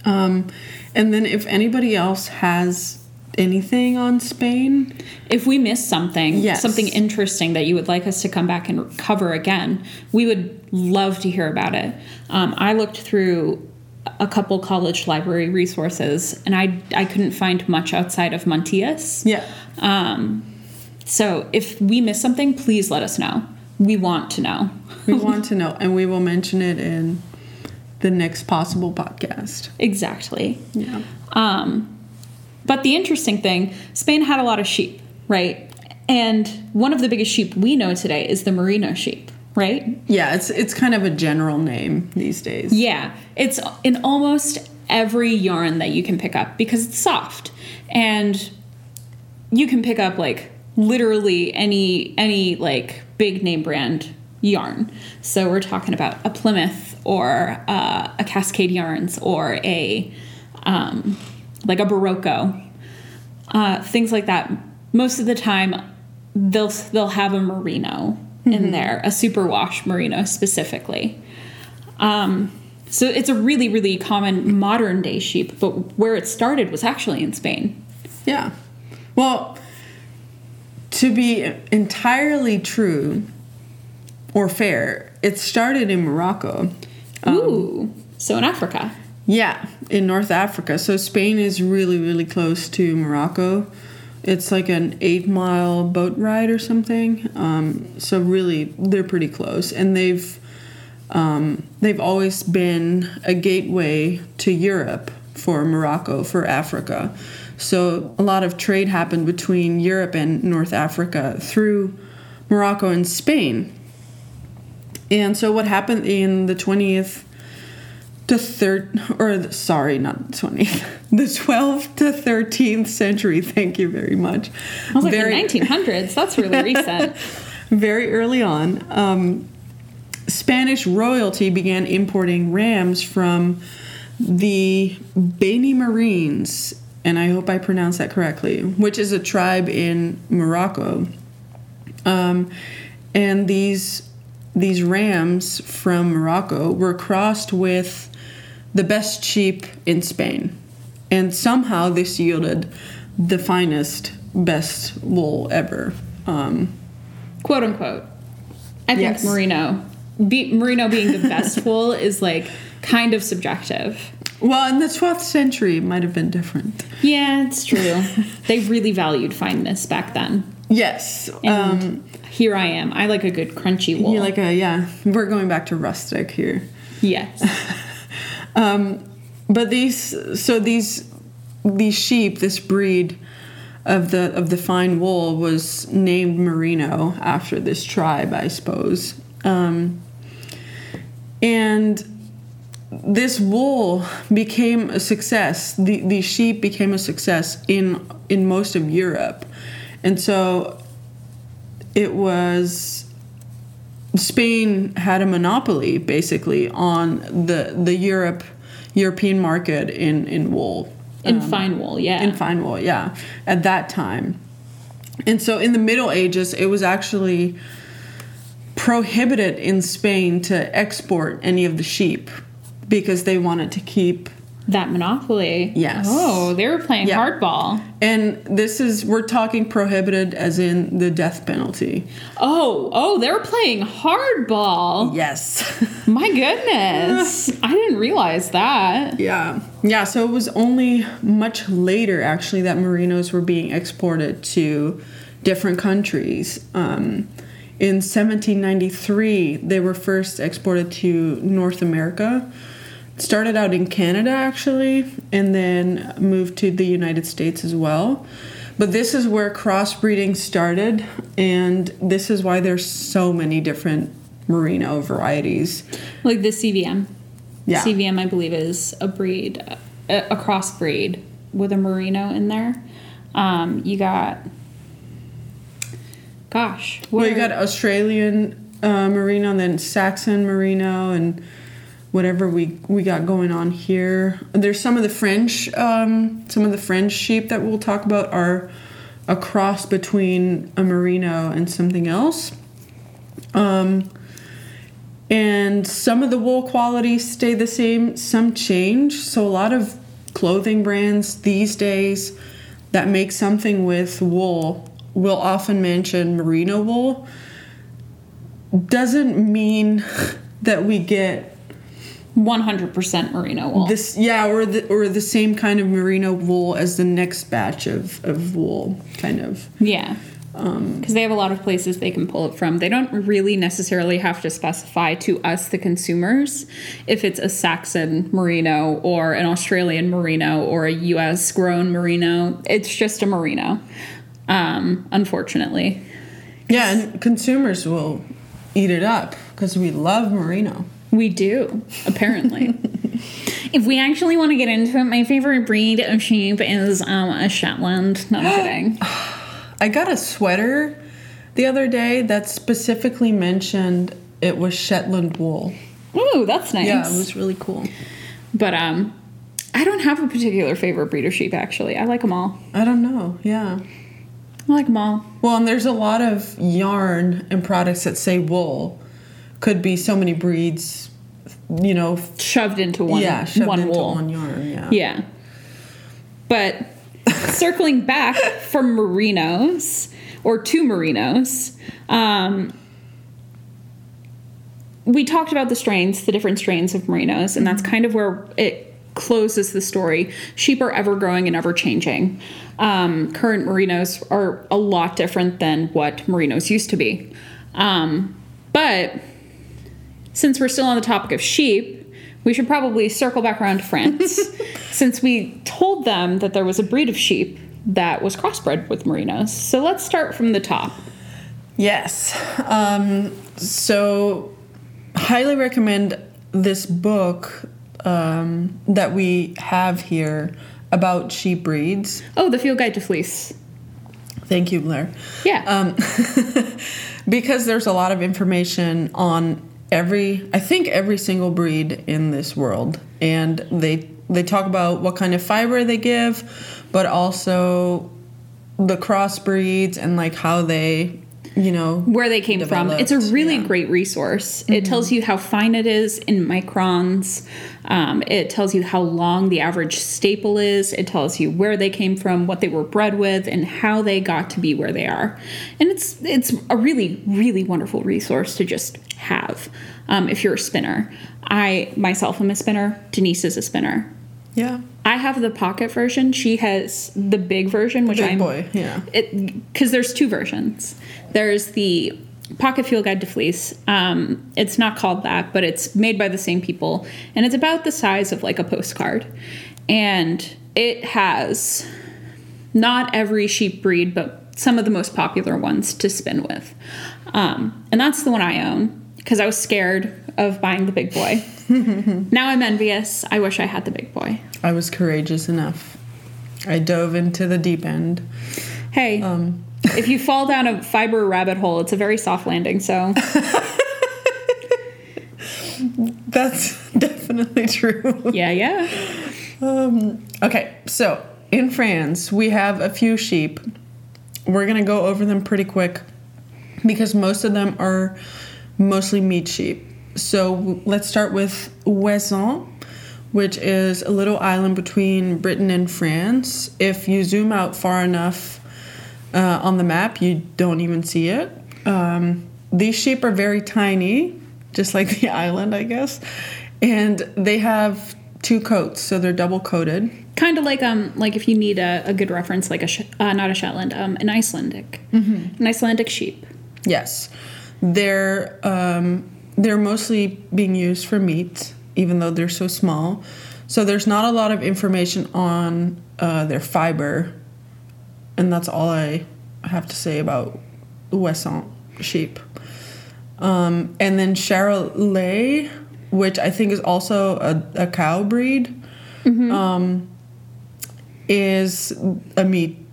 Speaker 2: Um, and then if anybody else has anything on Spain,
Speaker 1: If we miss something,
Speaker 2: Yes.
Speaker 1: something interesting that you would like us to come back and cover again, we would love to hear about it. Um, I looked through a couple college library resources, and I I couldn't find much outside of Mantillas.
Speaker 2: yeah,
Speaker 1: Um, so if we miss something, please let us know. We want to know.
Speaker 2: we [LAUGHS] want to know, and we will mention it in the next possible podcast.
Speaker 1: Exactly.
Speaker 2: Yeah,
Speaker 1: Um, but the interesting thing, Spain had a lot of sheep, right? And one of the biggest sheep we know today is the merino sheep, right?
Speaker 2: yeah, it's it's kind of a general name these days.
Speaker 1: Yeah, it's in almost every yarn that you can pick up because it's soft, and you can pick up like literally any any like big name brand yarn. So we're talking about a Plymouth or uh, a Cascade Yarns or a um, like a Berroco, uh, things like that. Most of the time, they'll they'll have a merino in there, a superwash merino specifically. Um, so it's a really, really common modern day sheep, but where it started was actually in Spain.
Speaker 2: Yeah. Well, to be entirely true or fair, it started in Morocco.
Speaker 1: Ooh, so in Africa.
Speaker 2: Yeah, in North Africa. So Spain is really, really close to Morocco. It's like an eight mile boat ride or something. Um, so really, they're pretty close, and they've um, they've always been a gateway to Europe for Morocco for Africa. So a lot of trade happened between Europe and North Africa through Morocco and Spain. And so what happened in the 20th the third or sorry not 20th the 12th [LAUGHS] to 13th century thank you very much
Speaker 1: I was like the 1900s. That's really [LAUGHS] recent.
Speaker 2: very early on um, spanish royalty began importing rams from the beni marines and i hope i pronounced that correctly which is a tribe in morocco um, and these these rams from morocco were crossed with the best sheep in Spain. And somehow this yielded the finest, best wool ever. Um,
Speaker 1: Quote unquote. I think
Speaker 2: Yes.
Speaker 1: merino, be, merino being the best [LAUGHS] wool is like kind of subjective.
Speaker 2: well, in the 12th century, it might have been different.
Speaker 1: Yeah, it's true. [LAUGHS] they really valued fineness back then.
Speaker 2: Yes.
Speaker 1: And
Speaker 2: Um,
Speaker 1: here I am. I like a good crunchy wool.
Speaker 2: you're like a, yeah, we're going back to rustic here.
Speaker 1: yes. [LAUGHS]
Speaker 2: Um, but these, so these, these sheep, this breed of the of the fine wool was named merino after this tribe, I suppose. Um, and this wool became a success. The the sheep became a success in in most of Europe, and so it was Spain had a monopoly basically on the the Europe European market in in wool.
Speaker 1: In um, fine wool, yeah.
Speaker 2: In fine wool, yeah, at that time. And so in the Middle Ages, it was actually prohibited in Spain to export any of the sheep because they wanted to keep
Speaker 1: that monopoly.
Speaker 2: Yes.
Speaker 1: Oh, they were playing
Speaker 2: Yeah.
Speaker 1: hardball.
Speaker 2: and this is we're talking prohibited as in the death penalty.
Speaker 1: Oh, oh, they're playing hardball.
Speaker 2: Yes. [LAUGHS]
Speaker 1: My goodness. I didn't realize that.
Speaker 2: Yeah. Yeah, so it was only much later actually that merinos were being exported to different countries. Um, in 1793, they were first exported to North America. Started out in Canada actually, and then moved to the United States as well. But this is where crossbreeding started, and this is why there's so many different merino varieties.
Speaker 1: Like the CVM.
Speaker 2: Yeah.
Speaker 1: CVM, I believe, is a breed, a, crossbreed with a merino in there. Um, you got, gosh,
Speaker 2: Well, you got Australian uh, merino, and then Saxon merino, and whatever we we got going on here. There's some of the French, um, some of the French sheep that we'll talk about are a cross between a merino and something else. Um, and some of the wool qualities stay the same, some change. So a lot of clothing brands these days that make something with wool will often mention merino wool. Doesn't mean [LAUGHS] that we get
Speaker 1: 100% merino wool.
Speaker 2: this yeah or the or the same kind of merino wool as the next batch of, of wool kind of
Speaker 1: yeah.
Speaker 2: Um,
Speaker 1: Because they have a lot of places they can pull it from. They don't really necessarily have to specify to us, the consumers, if it's a Saxon merino or an Australian merino or a US grown merino. It's just a merino, um, unfortunately.
Speaker 2: yeah and consumers will eat it up because we love merino
Speaker 1: We do, apparently. [LAUGHS] if we actually want to get into it, my favorite breed of sheep is um, a Shetland. No, I'm kidding. [GASPS]
Speaker 2: I got a sweater the other day that specifically mentioned it was Shetland wool.
Speaker 1: Ooh, that's nice.
Speaker 2: Yeah, it was really cool.
Speaker 1: But um, I don't have a particular favorite breed of sheep. Actually, I like them all.
Speaker 2: I don't know. Yeah.
Speaker 1: I like them all.
Speaker 2: Well, and there's a lot of yarn and products that say wool. Could be so many breeds, you know.
Speaker 1: Shoved into one.
Speaker 2: yeah, shoved
Speaker 1: one
Speaker 2: into
Speaker 1: wool.
Speaker 2: one yarn. Yeah.
Speaker 1: Yeah. But circling back from merinos or to merinos, um, we talked about the strains, the different strains of merinos, and that's kind of where it closes the story. Sheep are ever growing and ever changing. Um, current merinos are a lot different than what merinos used to be. Um, but since we're still on the topic of sheep, we should probably circle back around to France, [LAUGHS] since we told them that there was a breed of sheep that was crossbred with merinos. So let's start from the top.
Speaker 2: Yes. Um, so, highly recommend this book um, that we have here about sheep breeds.
Speaker 1: Oh, the Field Guide to Fleece.
Speaker 2: Thank you, Blair.
Speaker 1: Yeah.
Speaker 2: Um, [LAUGHS] because there's a lot of information on every, I think every single breed in this world, and they they talk about what kind of fiber they give, but also the crossbreeds and like how they, you know,
Speaker 1: where they came from. It's a really
Speaker 2: yeah. Mm-hmm.
Speaker 1: great resource. It tells you how fine it is in microns. Um, it tells you how long the average staple is. It tells you where they came from, what they were bred with, and how they got to be where they are. And it's it's a really really wonderful resource to just have um, if you're a spinner. I myself am a spinner. Denise is a spinner.
Speaker 2: yeah,
Speaker 1: I have the pocket version. She has the big version, which
Speaker 2: big
Speaker 1: I'm
Speaker 2: boy, yeah.
Speaker 1: it because there's two versions. There's the Pocket Field Guide to Fleece. Um, it's not called that, but it's made by the same people, and it's about the size of like a postcard, and it has not every sheep breed, but some of the most popular ones to spin with, um, and that's the one I own because I was scared of buying the big boy. [LAUGHS] now I'm envious. I wish I had the big boy.
Speaker 2: I was courageous enough. I dove into the deep end.
Speaker 1: Hey,
Speaker 2: Um,
Speaker 1: if you fall down a fiber rabbit hole, it's a very soft landing. So [LAUGHS]
Speaker 2: That's definitely true.
Speaker 1: yeah, yeah.
Speaker 2: Um, okay, so in France, we have a few sheep. We're gonna go over them pretty quick because most of them are mostly meat sheep. So let's start with Ouessant, which is a little island between Britain and France. If you zoom out far enough uh, on the map, you don't even see it. Um, these sheep are very tiny, just like [LAUGHS] the island, I guess, and they have two coats, so they're double coated.
Speaker 1: Kind of like um like if you need a, a good reference, like a sh- uh, not a Shetland, um an Icelandic, an Icelandic sheep.
Speaker 2: Yes, they're um, they're mostly being used for meat, even though they're so small. So there's not a lot of information on uh, their fiber, and that's all I have to say about Ouessant sheep. Um, and then Charolais, which I think is also a, a cow breed, um, is a meat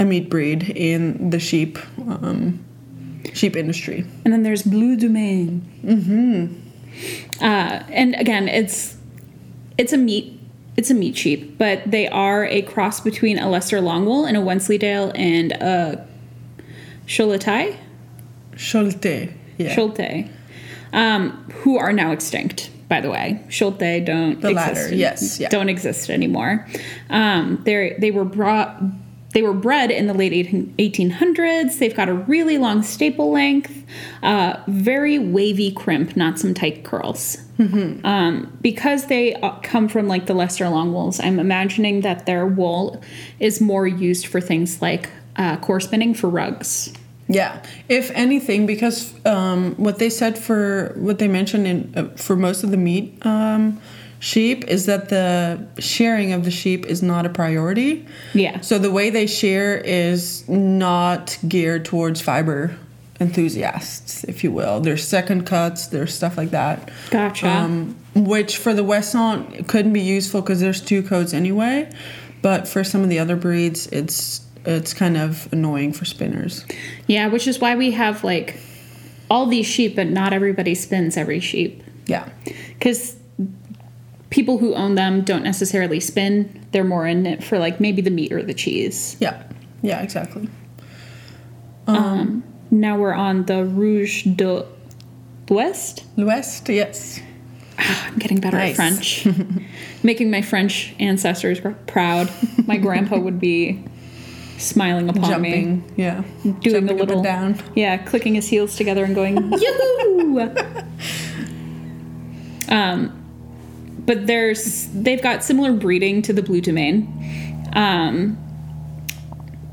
Speaker 2: a meat breed in the sheep um, sheep industry.
Speaker 1: And then there's Bleu du Maine. Mm-hmm. Uh, and again, it's it's a meat it's a meat sheep, but they are a cross between a Leicester Longwool and a Wensleydale and a Choletais,
Speaker 2: Cholte, yeah.
Speaker 1: Cholte, um, who are now extinct. By the way, Cholte don't
Speaker 2: The
Speaker 1: exist
Speaker 2: latter, yes, yeah.
Speaker 1: don't exist anymore. Um, they they were brought they were bred in the late 18, 1800s. They've got a really long staple length, uh, very wavy crimp, not some tight curls.
Speaker 2: Mm-hmm.
Speaker 1: Um, because they uh, come from like the Leicester Longwools, I'm imagining that their wool is more used for things like uh, core spinning for rugs.
Speaker 2: Yeah, if anything, because um, what they said for what they mentioned in uh, for most of the meat um, sheep is that the shearing of the sheep is not a priority.
Speaker 1: Yeah.
Speaker 2: So the way they shear is not geared towards fiber enthusiasts, if you will. There's second cuts, there's stuff like that.
Speaker 1: Gotcha.
Speaker 2: Um, which for the Ouessant couldn't be useful because there's two coats anyway. But for some of the other breeds, it's it's kind of annoying for spinners.
Speaker 1: Yeah, which is why we have like all these sheep, but not everybody spins every sheep.
Speaker 2: Yeah.
Speaker 1: Because people who own them don't necessarily spin. They're more in it for like maybe the meat or the cheese.
Speaker 2: Yeah. Yeah, exactly.
Speaker 1: Um, now we're on the Rouge de l'Ouest.
Speaker 2: L'Ouest, yes.
Speaker 1: I'm getting better
Speaker 2: Nice.
Speaker 1: at French. [LAUGHS] Making my French ancestors proud. My grandpa would be smiling upon me.
Speaker 2: Yeah.
Speaker 1: Doing
Speaker 2: Jumping up
Speaker 1: little
Speaker 2: down.
Speaker 1: Yeah, clicking his heels together and going, [LAUGHS] yoo [LAUGHS] Um, but there's they've got similar breeding to the Bleu du Maine. Um,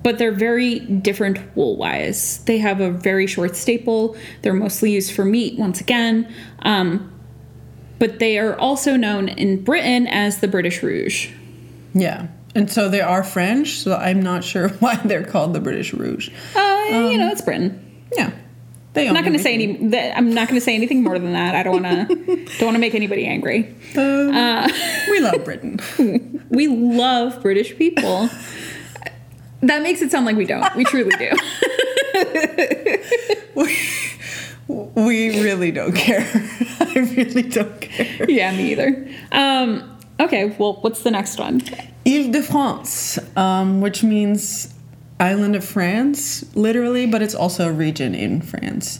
Speaker 1: but they're very different wool wise. They have a very short staple. They're mostly used for meat once again. Um, but they are also known in Britain as the British Rouge.
Speaker 2: Yeah. And so they are French, so I'm not sure [LAUGHS] why they're called the British Rouge.
Speaker 1: Uh, you know, it's Britain.
Speaker 2: Yeah. They
Speaker 1: I'm not going to say any. That, I'm not going to say anything more than that. I don't want to. [LAUGHS] don't want to make anybody angry.
Speaker 2: Um, we love Britain. [LAUGHS]
Speaker 1: We love British people. that makes it sound like we don't. We truly do. [LAUGHS]
Speaker 2: we really don't care. I really don't care.
Speaker 1: yeah, me either. Um, okay, well, what's the next one?
Speaker 2: Ile de France, um, which means island of France, literally, but it's also a region in France.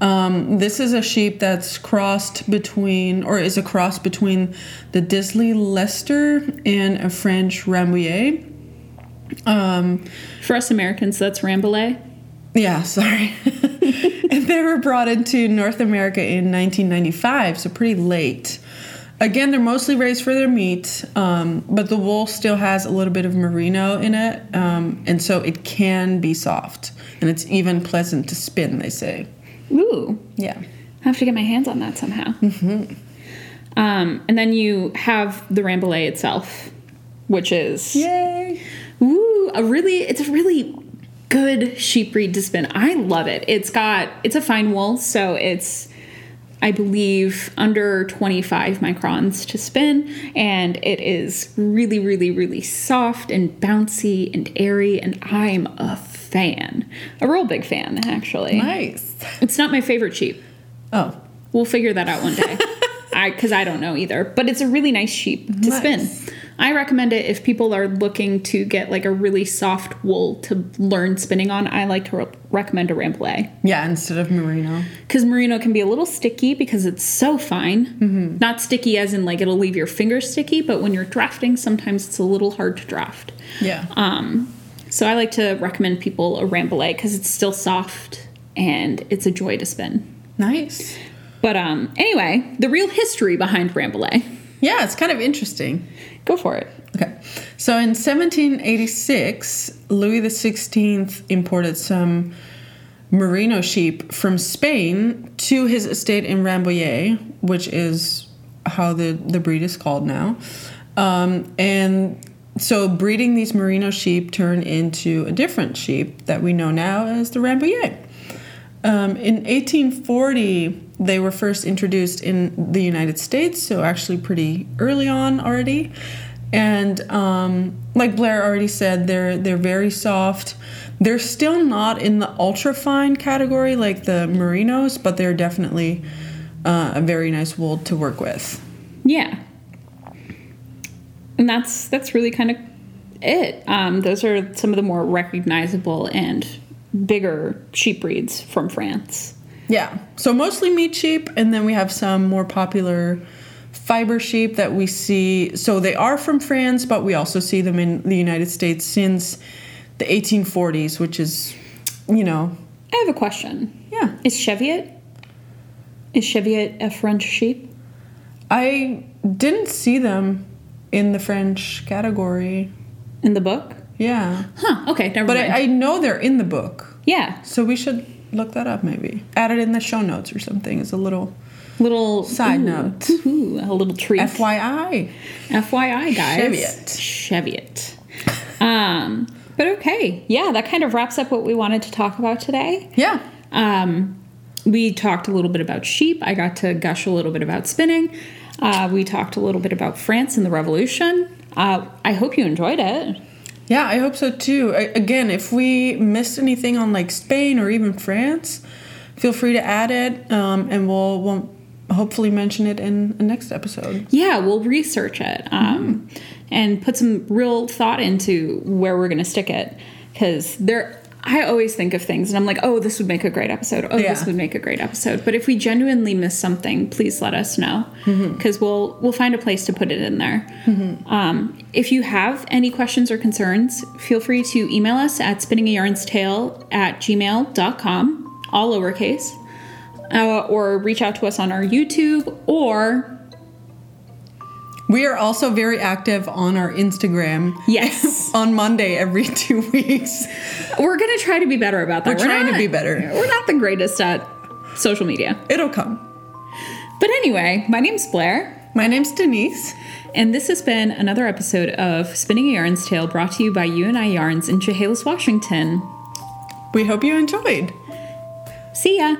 Speaker 2: Um, this is a sheep that's crossed between, or is a cross between the Dishley Leicester and a French Rambouillet. Um,
Speaker 1: For us Americans, that's Rambouillet.
Speaker 2: yeah, [LAUGHS] sorry. [LAUGHS] and they were brought into North America in 1995, so pretty late. Again, they're mostly raised for their meat, um, but the wool still has a little bit of merino in it, um, and so it can be soft. And it's even pleasant to spin, they say.
Speaker 1: Ooh,
Speaker 2: Yeah.
Speaker 1: I have to get my hands on that somehow. Um, and then you have the Rambouillet itself, which is
Speaker 2: Yay!
Speaker 1: Ooh, a really it's a really good sheep breed to spin. I love it. It's got it's a fine wool, so it's I believe under 25 microns to spin and it is really really really soft and bouncy and airy and I'm a fan, a real big fan, actually.
Speaker 2: Nice.
Speaker 1: It's not my favorite sheep.
Speaker 2: Oh,
Speaker 1: We'll figure that out one day. [LAUGHS] I because I don't know either, but it's a really nice sheep to
Speaker 2: Nice.
Speaker 1: spin. I recommend it if people are looking to get like a really soft wool to learn spinning on. I like to re- recommend a Rambouillet
Speaker 2: yeah, instead of merino.
Speaker 1: because merino can be a little sticky because it's so fine.
Speaker 2: Mm-hmm.
Speaker 1: Not sticky as in like it'll leave your fingers sticky, but when you're drafting, sometimes it's a little hard to draft.
Speaker 2: Yeah.
Speaker 1: Um, so I like to recommend people a Rambouillet because it's still soft and it's a joy to spin.
Speaker 2: nice.
Speaker 1: But um, anyway, the real history behind Rambouillet.
Speaker 2: Yeah, it's kind of interesting.
Speaker 1: Go for it.
Speaker 2: Okay. So in 1786, Louis XVI imported some merino sheep from Spain to his estate in Rambouillet, which is how the, the breed is called now. Um, and so breeding these merino sheep turned into a different sheep that we know now as the Rambouillet. Um, in 1840, they were first introduced in the United States, so actually pretty early on already. And um, like Blair already said, they're they're very soft. They're still not in the ultra fine category like the merinos, but they're definitely uh, a very nice wool to work with.
Speaker 1: Yeah. And that's that's really kind of it. Um, those are some of the more recognizable and bigger sheep breeds from France.
Speaker 2: Yeah. So mostly meat sheep, and then we have some more popular fiber sheep that we see. So they are from France, but we also see them in the United States since the 1840s, which is, you know,
Speaker 1: I have a question.
Speaker 2: yeah.
Speaker 1: Is Cheviot is Cheviot a French sheep?
Speaker 2: I didn't see them in the French category.
Speaker 1: In the book?
Speaker 2: Yeah.
Speaker 1: Huh, okay, never
Speaker 2: But. I, I know they're in the book.
Speaker 1: yeah.
Speaker 2: So we should look that up maybe. Add it in the show notes or something as a little
Speaker 1: Little
Speaker 2: Side
Speaker 1: ooh,
Speaker 2: note.
Speaker 1: ooh, a little treat.
Speaker 2: FYI.
Speaker 1: FYI, guys.
Speaker 2: Cheviot.
Speaker 1: Cheviot. Um, but okay, yeah, that kind of wraps up what we wanted to talk about today.
Speaker 2: Yeah.
Speaker 1: Um, we talked a little bit about sheep. I got to gush a little bit about spinning. Uh, we talked a little bit about France and the Revolution. Uh, I hope you enjoyed it.
Speaker 2: Yeah, I hope so too. Again, if we missed anything on like Spain or even France, feel free to add it, um, and we'll, we'll hopefully mention it in the next episode.
Speaker 1: Yeah, we'll research it um, and put some real thought into where we're going to stick it because there. I always think of things and I'm like, oh, this would make a great episode. Oh, this would make a great episode. But if we genuinely miss something, please let us know because we'll we'll find a place to put it in there. Um, if you have any questions or concerns, feel free to email us at spinningyarnstale at gmail.com, all lowercase, uh, or reach out to us on our YouTube or
Speaker 2: We are also very active on our Instagram.
Speaker 1: Yes. [LAUGHS]
Speaker 2: on Monday every [LAUGHS] two weeks.
Speaker 1: We're gonna try to be better about that.
Speaker 2: We're trying to be better.
Speaker 1: We're not the greatest at social media.
Speaker 2: It'll come.
Speaker 1: But anyway, my name's Blair,
Speaker 2: My name's Denise.
Speaker 1: and this has been another episode of Spinning a Yarn's Tale brought to you by You and I Yarns in Chehalis, Washington.
Speaker 2: We hope you enjoyed.
Speaker 1: See ya!